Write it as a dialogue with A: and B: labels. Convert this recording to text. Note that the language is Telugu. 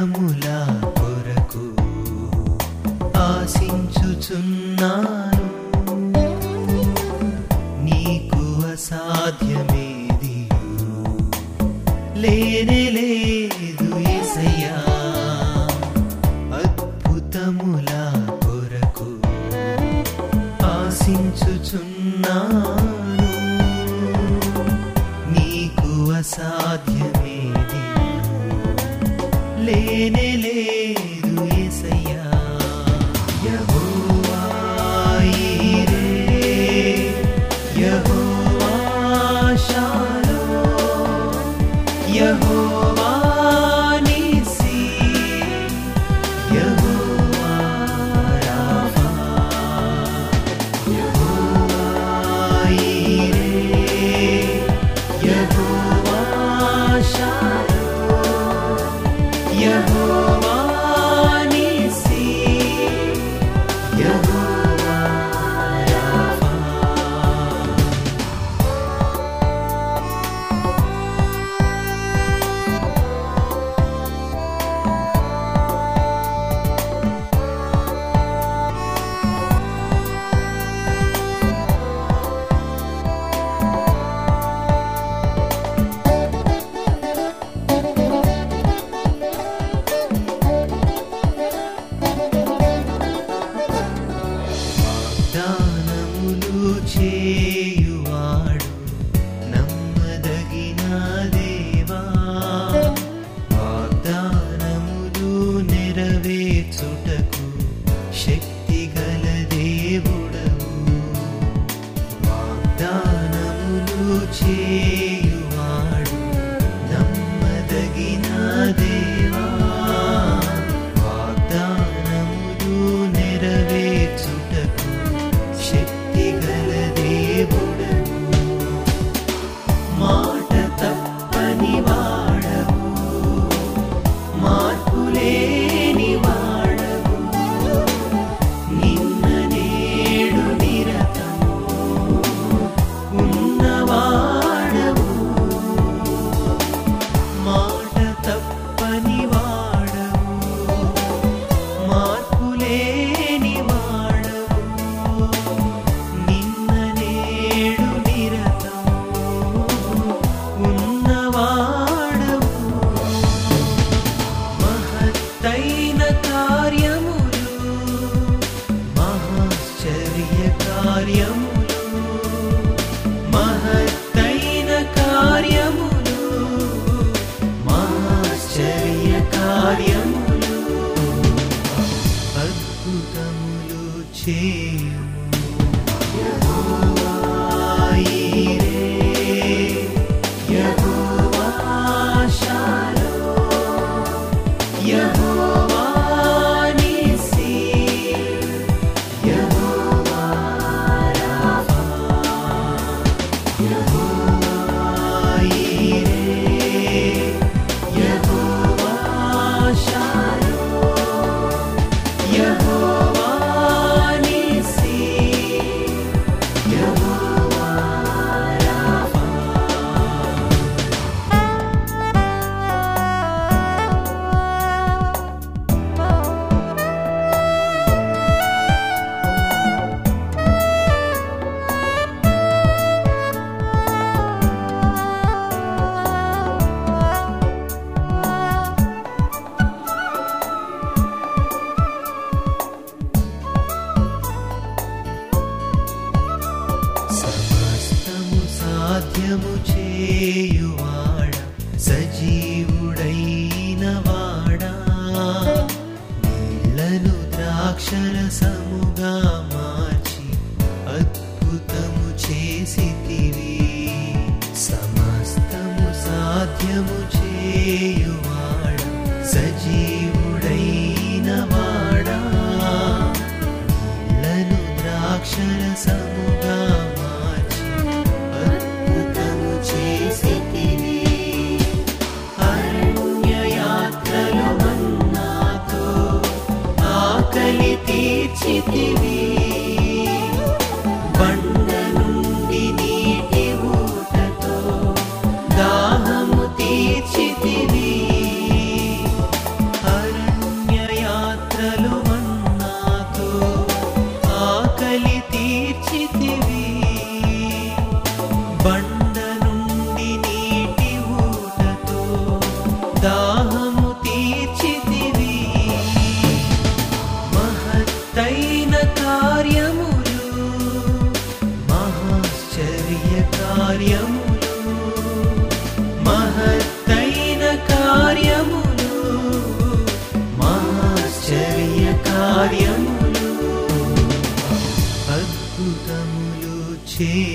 A: ఫలముల కొరకు ఆశించుచున్నాను. నీకు అసాధ్యమేది లేనే లేదు ఏసయ్యా. అద్భుతముల కొరకు ఆశించుచున్నాను. నీకు అసాధ్యమేది लेने ले Shiva. caminho సజీవుడైన వాడా. నీళ్ళను ద్రాక్షల సముగా మార్చి అద్భుతము చేసితివి. సమస్తము సాధ్యము చేయ. చేయి